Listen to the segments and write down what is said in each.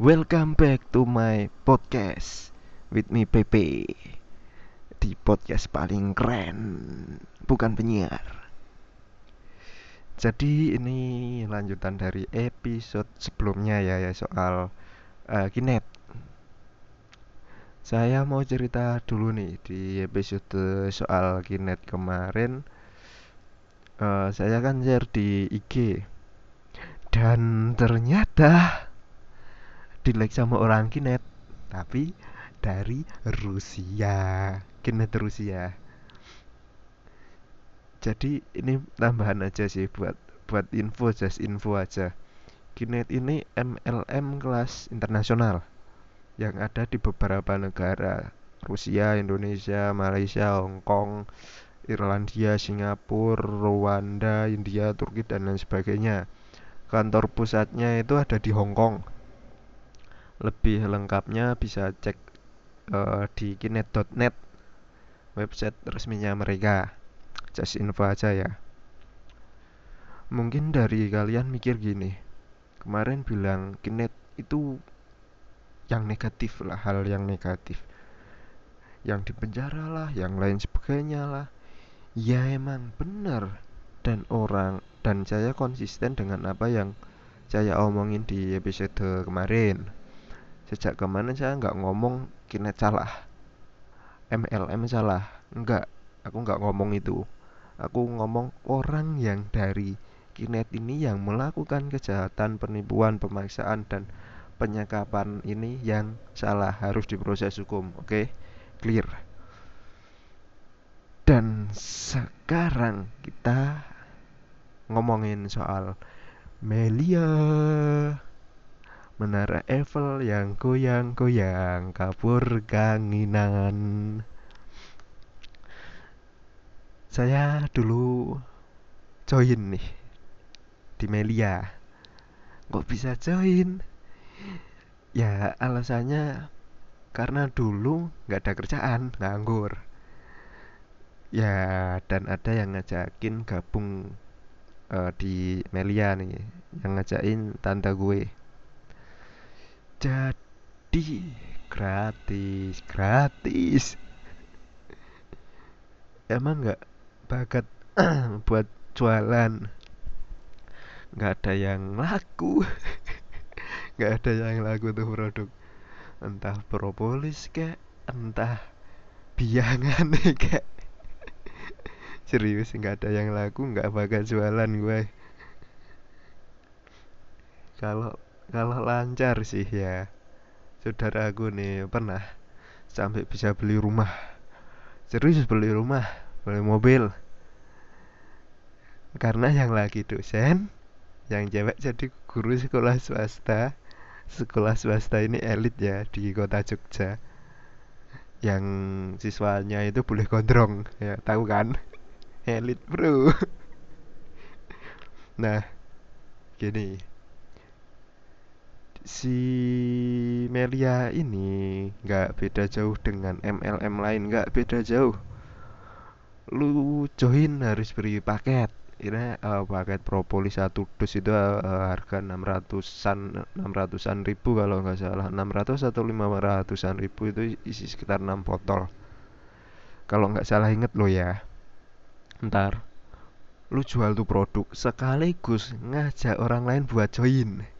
Welcome back to my podcast with me Pepe. Di podcast paling keren Bukan penyiar. Jadi ini lanjutan dari episode sebelumnya ya, ya Soal uh, Kinet. Saya mau cerita dulu nih Di episode soal Kinet kemarin. Uh, Saya kan share di IG Dan ternyata di like sama orang Kinet tapi dari Rusia Kinet Rusia. Jadi ini tambahan aja sih buat buat info just info aja. Kinet ini MLM kelas internasional yang ada di beberapa negara. Rusia, Indonesia, Malaysia, Hong Kong, Irlandia, Singapura, Rwanda, India, Turki dan lain sebagainya. Kantor pusatnya itu ada di Hong Kong lebih lengkapnya bisa cek uh, di kinet.net website resminya mereka just info aja ya. Mungkin dari kalian mikir gini kemarin bilang kinet itu yang negatif lah hal yang negatif. Yang dipenjara lah yang lain sebagainya lah. Ya emang bener dan orang dan saya konsisten dengan apa yang saya omongin di episode kemarin sejak kemarin saya nggak ngomong kinet salah. MLM salah. Nggak. Aku nggak ngomong itu. Aku ngomong orang yang dari kinet ini yang melakukan kejahatan penipuan pemaksaan dan penyekapan ini yang salah. Harus diproses hukum. Oke? Okay? clear? Dan sekarang kita ngomongin soal Melia Menara Eiffel yang goyang-goyang kabur kanginan Saya dulu join nih di Melia. Kok bisa join? Ya alasannya karena dulu nggak ada kerjaan, nganggur. Ya dan ada yang ngajakin gabung uh, di Melia nih Yang ngajakin tante gue jadi gratis gratis. Emang nggak bakat buat jualan? Nggak ada yang laku. Nggak ada yang laku tuh produk. Entah propolis kayak entah biangan kayak serius nggak ada yang laku nggak bakat jualan gue. Kalau kalau lancar sih ya. Saudara aku nih pernah sampai bisa beli rumah. Serius beli rumah beli mobil. Karena yang lagi dosen yang cewek jadi guru sekolah swasta. Sekolah swasta ini elit ya di kota Jogja. Yang siswanya itu boleh gondrong ya tahu kan? Elit bro. Nah gini si Melia ini nggak beda jauh dengan MLM lain nggak beda jauh. Lu join harus beri paket. Ini uh, paket propolis satu dus itu uh, harga 600-an 600-an ribu kalau nggak salah. 600 atau 500-an ribu itu isi sekitar 6 botol. Kalau nggak salah inget lo ya. Ntar. Lu jual tuh produk sekaligus ngajak orang lain buat join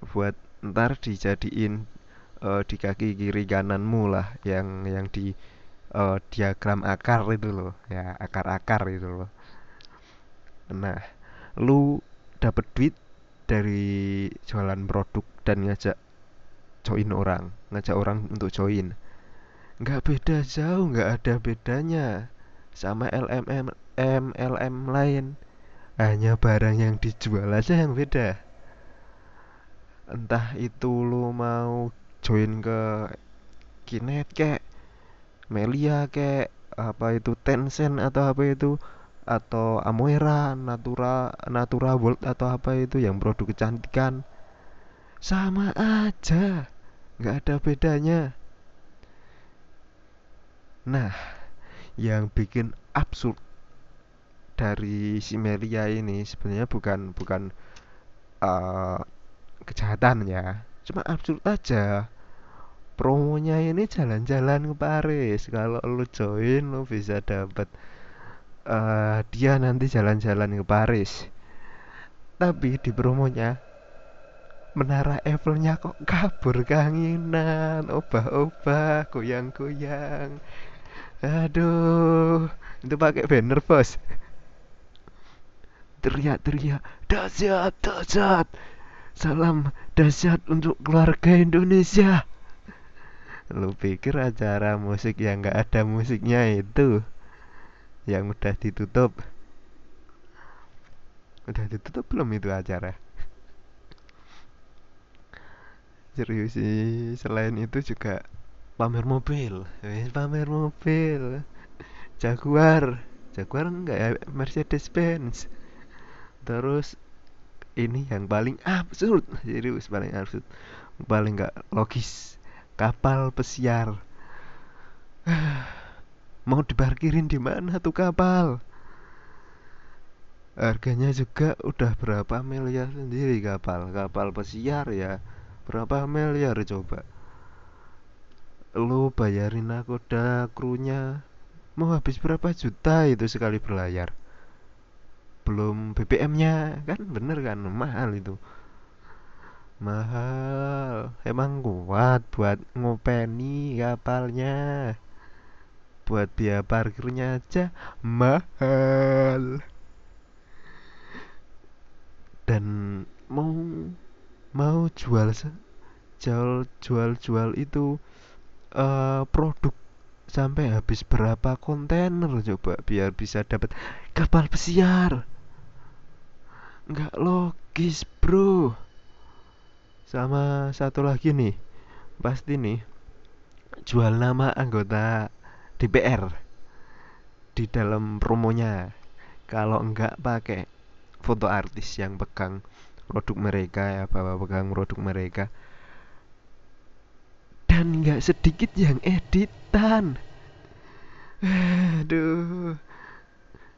buat ntar dijadiin uh, di kaki kiri kananmu lah yang yang di uh, diagram akar itu loh ya akar-akar itu loh. Nah lu dapet duit dari jualan produk dan ngajak join orang ngajak orang untuk join. Nggak beda jauh nggak ada bedanya sama LMM MLM lain. Hanya barang yang dijual aja yang beda entah itu lu mau join ke Kinet kek Melia kek apa itu Tencent atau apa itu atau Amoera, Natura, Natura World atau apa itu yang produk kecantikan. Sama aja nggak ada bedanya. Nah yang bikin absurd dari si Melia ini sebenarnya bukan bukan uh, kejahatan ya. Cuma absurd aja. Promonya ini jalan-jalan ke Paris. Kalau lu join lu bisa dapat uh, dia nanti jalan-jalan ke Paris. Tapi di promonya menara Eiffelnya kok kabur kanginan obah-obah goyang-goyang. Aduh itu pakai banner bos. Teriak-teriak dahsyat dahsyat salam dahsyat untuk keluarga Indonesia. Lu pikir acara musik yang gak ada musiknya itu? Yang udah ditutup? Udah ditutup belum itu acara? Serius sih selain itu juga pamer mobil. Pamer mobil. Jaguar. Jaguar enggak ya? Mercedes Benz terus ini yang paling absurd. Serius paling absurd. Paling enggak logis. Kapal pesiar. Mau diparkirin di mana tuh kapal? Harganya juga udah berapa miliar sendiri kapal? Kapal pesiar ya. Berapa miliar coba? Lu bayarin aku nakoda krunya. Mau habis berapa juta itu sekali berlayar belum BBM-nya kan bener kan? Mahal itu. Mahal. Emang kuat buat ngopeni kapalnya. Buat biaya parkirnya aja mahal. Dan mau mau jual jual jual jual itu uh, produk sampai habis berapa kontainer coba biar bisa dapat kapal pesiar nggak logis bro. Sama satu lagi nih. Pasti nih jual nama anggota DPR di dalam promonya. Kalau nggak pakai foto artis yang pegang produk mereka ya bawa pegang produk mereka. Dan nggak sedikit yang editan. Aduh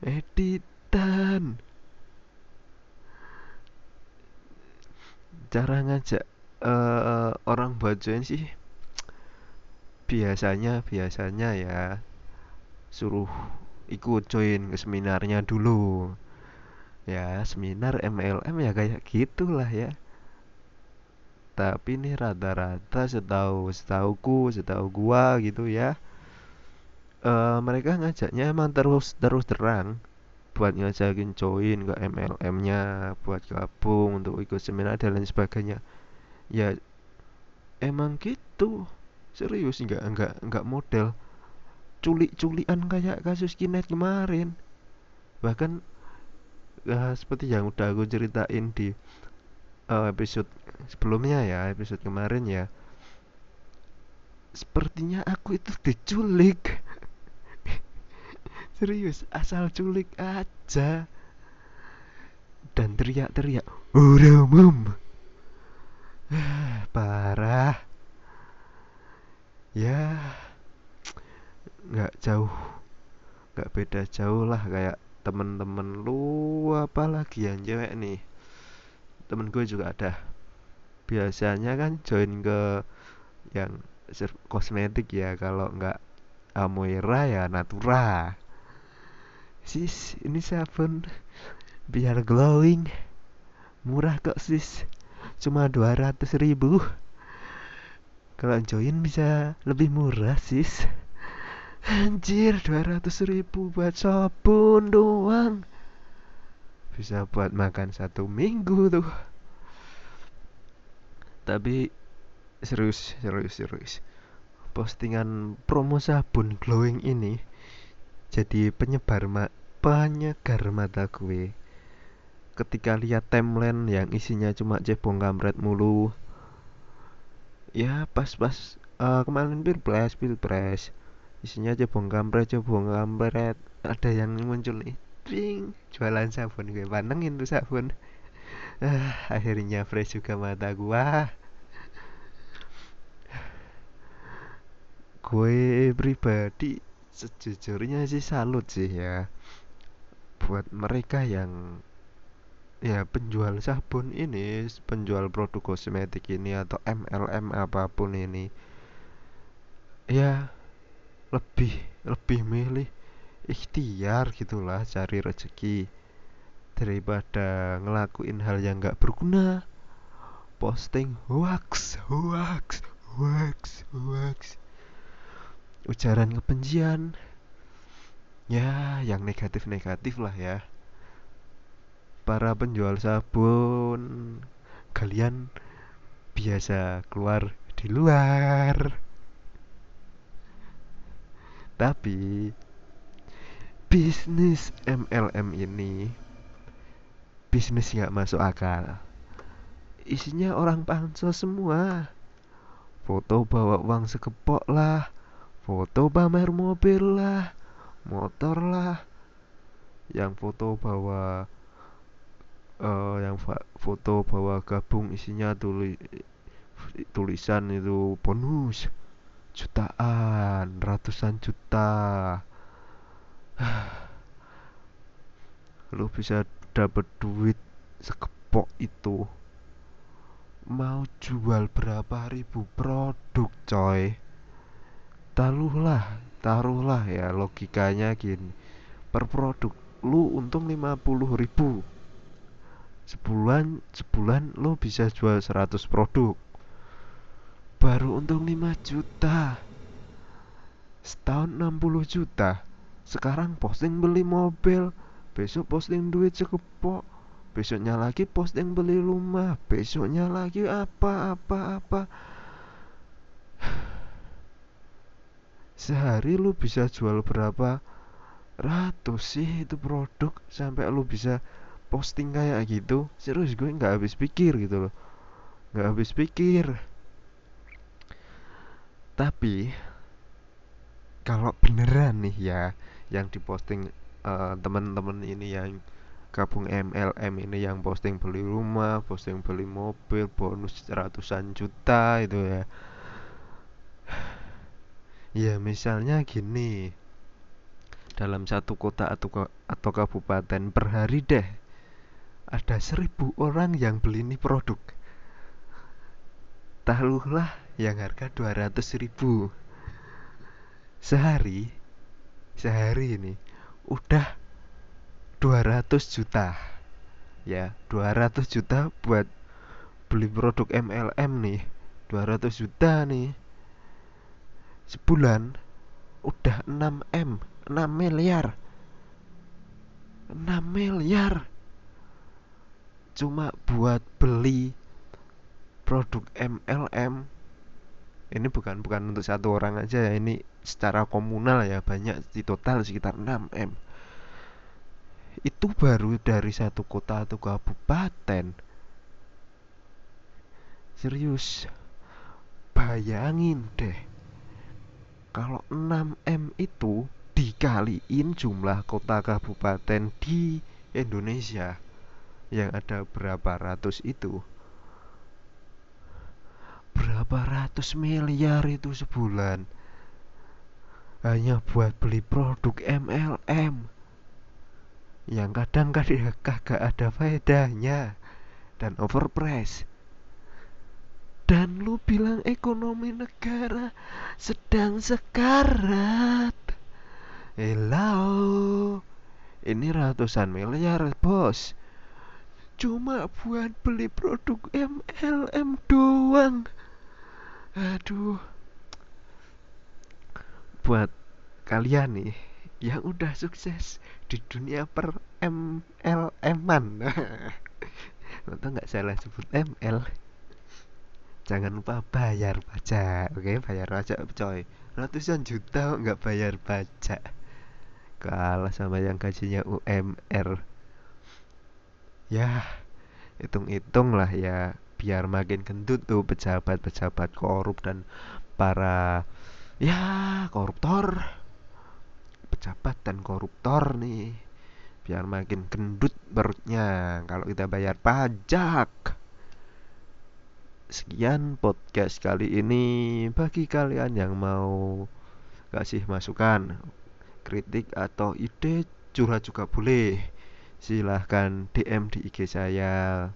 editan cara ngajak uh, orang buat join sih biasanya biasanya ya suruh ikut join ke seminarnya dulu. Ya seminar MLM ya kayak gitulah ya. Tapi ini rata-rata setahu setauku setahu gua gitu ya uh, mereka ngajaknya emang terus terus terang buat ngajakin join ke MLM-nya buat gabung untuk ikut seminar dan lain sebagainya. Ya emang gitu. Serius nggak nggak nggak model. Culik-culian kayak kasus kinet kemarin. Bahkan uh, seperti yang udah aku ceritain di uh, episode sebelumnya ya episode kemarin ya. Sepertinya aku itu diculik serius asal culik aja. Dan teriak-teriak udah parah. Ya nggak jauh nggak beda jauh lah kayak temen-temen lu apalagi yang cewek nih. Temen gue juga ada. Biasanya kan join ke yang kosmetik ya kalau nggak Amoira ya Natura sis ini sabun biar glowing. Murah kok sis. Cuma 200 ribu. Kalau join bisa lebih murah sis. Anjir 200 ribu buat sabun doang. Bisa buat makan satu minggu tuh. Tapi serius serius serius. Postingan promo sabun glowing ini Jadi penyebar ma penyegar mata gue Ketika lihat timeline yang isinya cuma cebong kamret mulu Ya pas-pas uh, kemarin pilpres pilpres. Isinya cebong kampret cebong kampret. Ada yang muncul nih Ding, jualan sabun gue pantengin tuh sabun. Ah, akhirnya fresh juga mata gua. Gue pribadi sejujurnya sih salut sih ya. Buat mereka yang ya penjual sabun ini penjual produk kosmetik ini atau MLM apa pun ini ya lebih lebih milih ikhtiar gitulah cari rezeki daripada ngelakuin hal yang nggak berguna. Posting hoax hoax hoax hoax ujaran kebencian. Ya yang negatif-negatif lah ya. Para penjual sabun. Kalian biasa keluar di luar. Tapi bisnis MLM ini bisnis nggak masuk akal. Isinya orang pansos semua. Foto bawa uang sekepok lah foto pamer mobil lah motor lah. Yang foto bawa uh, yang foto bawa gabung isinya tulis tulisan itu bonus. Jutaan ratusan juta. Lu bisa dapat duit sekepok itu. Mau jual berapa ribu produk coy taruhlah taruhlah ya logikanya gini. Per produk lu untung 50 ribu. Sebulan sebulan lu bisa jual 100 produk. Baru untung 5 juta. Setahun 60 juta. Sekarang posting beli mobil besok posting duit sekepok. Besoknya lagi posting beli rumah besoknya lagi apa apa apa sehari lu bisa jual berapa ratus sih itu produk sampai lu bisa posting kayak gitu? Serius gue nggak habis pikir gitu loh. Nggak habis pikir. Tapi kalau beneran nih ya yang diposting uh, teman-teman ini yang gabung MLM ini yang posting beli rumah, posting beli mobil, bonus ratusan juta itu ya ya misalnya gini. Dalam satu kota atau atau kabupaten per hari deh ada seribu orang yang beli ini produk. Taruhlah yang harga 200 ribu. Sehari sehari ini udah 200 juta. Ya 200 juta buat beli produk MLM nih. 200 juta nih sebulan udah 6 M 6 miliar. 6 miliar. Cuma buat beli produk MLM ini bukan bukan untuk satu orang aja ya ini secara komunal ya banyak di total sekitar 6 M. Itu baru dari satu kota atau kabupaten. Serius bayangin deh kalau 6M itu dikaliin jumlah kota kabupaten di Indonesia yang ada berapa ratus itu? Berapa ratus miliar itu sebulan? Hanya buat beli produk MLM yang kadang-kadang kagak ada faedahnya dan overprice dan lu bilang ekonomi negara sedang sekarat. Hello ini ratusan miliar bos. Cuma buat beli produk MLM doang. Aduh. Buat kalian nih yang udah sukses di dunia per MLM-an Untung nggak salah sebut ML jangan lupa bayar pajak oke? Bayar pajak coy. Ratusan juta nggak bayar pajak? Kalah sama yang gajinya UMR ya hitung-hitung lah ya biar makin gendut tuh pejabat-pejabat korup dan para ya koruptor. Pejabat dan koruptor nih biar makin gendut perutnya kalau kita bayar pajak sekian podcast kali ini. Bagi kalian yang mau kasih masukan kritik atau ide curhat juga boleh silahkan DM di IG saya.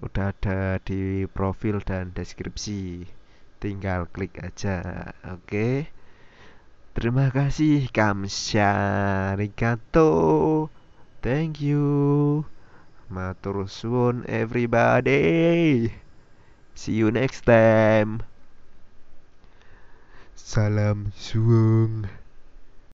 Udah ada di profil dan deskripsi. Tinggal klik aja oke? Terima kasih kamsha arigato thank you. Matur suwun everybody see you next time. Salam suwung